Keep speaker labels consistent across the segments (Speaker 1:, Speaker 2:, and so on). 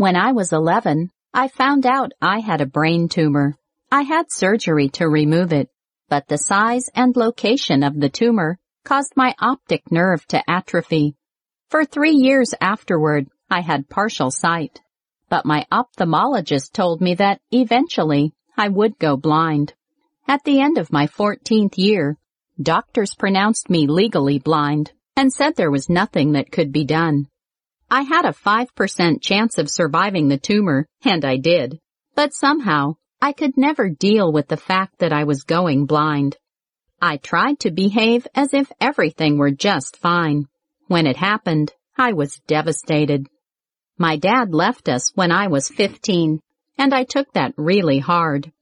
Speaker 1: When I was 11, I found out I had a brain tumor. I had surgery to remove it, but the size and location of the tumor caused my optic nerve to atrophy. For three years afterward, I had partial sight, but my ophthalmologist told me that eventually I would go blind. At the end of my 14th year, doctors pronounced me legally blind and said there was nothing that could be done. I had a 5% chance of surviving the tumor, and I did. But somehow, I could never deal with the fact that I was going blind. I tried to behave as if everything were just fine. When it happened, I was devastated. My dad left us when I was 15, and I took that really hard.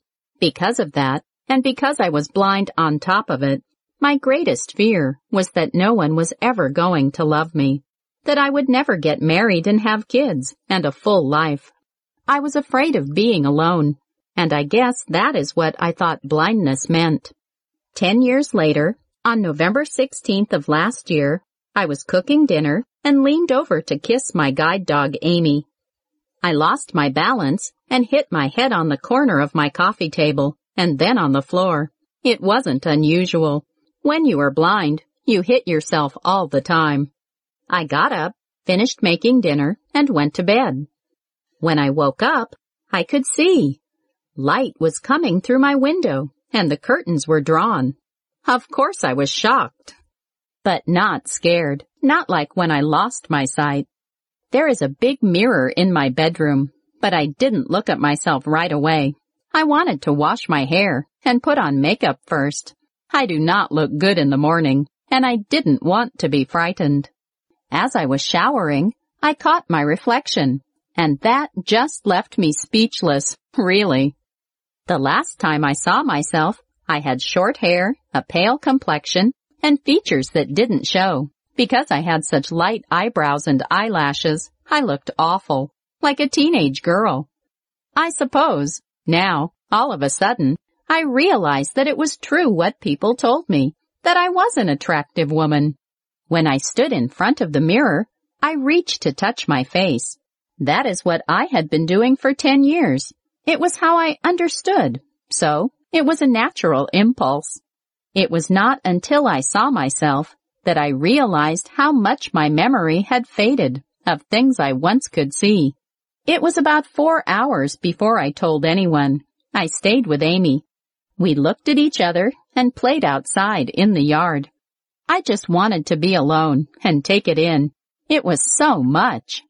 Speaker 1: Because of that, and because I was blind on top of it, my greatest fear was that no one was ever going to love me that I would never get married and have kids and a full life. I was afraid of being alone, and I guess that is what I thought blindness meant. Ten years later, on November 16th of last year, I was cooking dinner and leaned over to kiss my guide dog Amy. I lost my balance and hit my head on the corner of my coffee table and then on the floor. It wasn't unusual. When you are blind, you hit yourself all the time. I got up, finished making dinner, and went to bed. When I woke up, I could see. Light was coming through my window, and the curtains were drawn. Of course I was shocked. But not scared, not like when I lost my sight. There is a big mirror in my bedroom, but I didn't look at myself right away. I wanted to wash my hair and put on makeup first. I do not look good in the morning, and I didn't want to be frightened. As I was showering, I caught my reflection, and that just left me speechless, really. The last time I saw myself, I had short hair, a pale complexion, and features that didn't show. Because I had such light eyebrows and eyelashes, I looked awful, like a teenage girl. I suppose, now, all of a sudden, I realized that it was true what people told me, that I was an attractive woman. When I stood in front of the mirror, I reached to touch my face. That is what I had been doing for 10 years. It was how I understood. So, it was a natural impulse. It was not until I saw myself that I realized how much my memory had faded of things I once could see. It was about four hours before I told anyone. I stayed with Amy. We looked at each other and played outside in the yard. I just wanted to be alone and take it in. It was so much.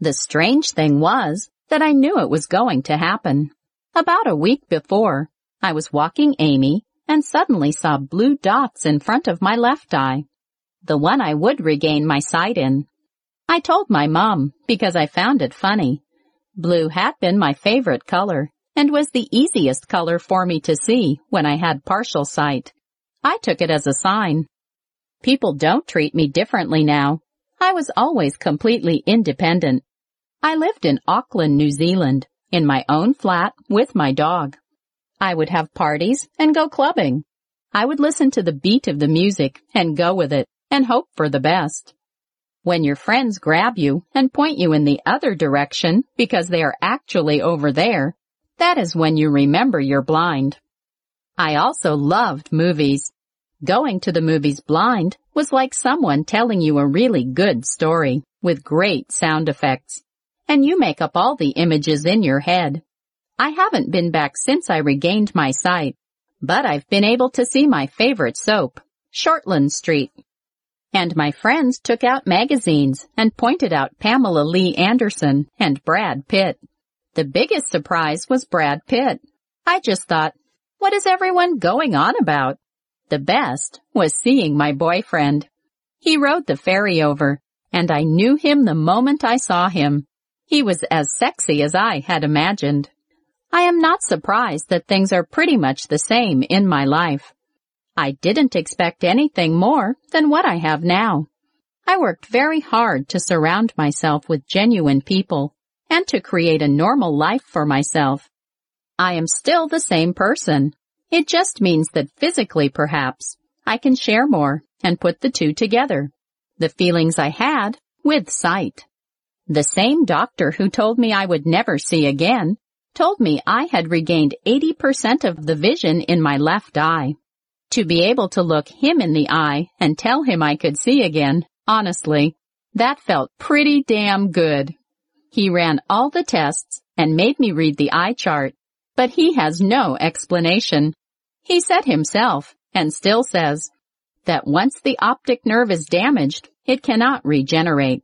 Speaker 1: The strange thing was that I knew it was going to happen. About a week before, I was walking Amy and suddenly saw blue dots in front of my left eye, the one I would regain my sight in. I told my mom because I found it funny. Blue had been my favorite color and was the easiest color for me to see when I had partial sight. I took it as a sign. People don't treat me differently now. I was always completely independent. I lived in Auckland, New Zealand, in my own flat with my dog. I would have parties and go clubbing. I would listen to the beat of the music and go with it and hope for the best. When your friends grab you and point you in the other direction because they are actually over there, that is when you remember you're blind. I also loved movies. Going to the movies blind was like someone telling you a really good story with great sound effects. And you make up all the images in your head. I haven't been back since I regained my sight, but I've been able to see my favorite soap, Shortland Street. And my friends took out magazines and pointed out Pamela Lee Anderson and Brad Pitt. The biggest surprise was Brad Pitt. I just thought, what is everyone going on about? The best was seeing my boyfriend. He rode the ferry over, and I knew him the moment I saw him. He was as sexy as I had imagined. I am not surprised that things are pretty much the same in my life. I didn't expect anything more than what I have now. I worked very hard to surround myself with genuine people and to create a normal life for myself. I am still the same person. It just means that physically, perhaps, I can share more and put the two together. The feelings I had with sight. The same doctor who told me I would never see again told me I had regained 80% of the vision in my left eye. To be able to look him in the eye and tell him I could see again, honestly, that felt pretty damn good. He ran all the tests and made me read the eye chart, but he has no explanation. He said himself, and still says, that once the optic nerve is damaged, it cannot regenerate.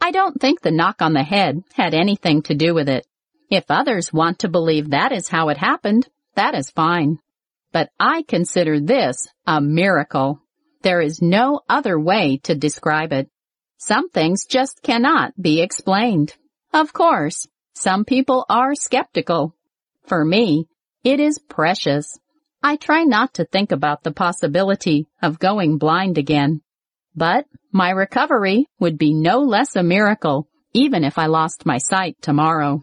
Speaker 1: I don't think the knock on the head had anything to do with it. If others want to believe that is how it happened, that is fine. But I consider this a miracle. There is no other way to describe it. Some things just cannot be explained. Of course, some people are skeptical. For me, it is precious. I try not to think about the possibility of going blind again. But my recovery would be no less a miracle even if I lost my sight tomorrow.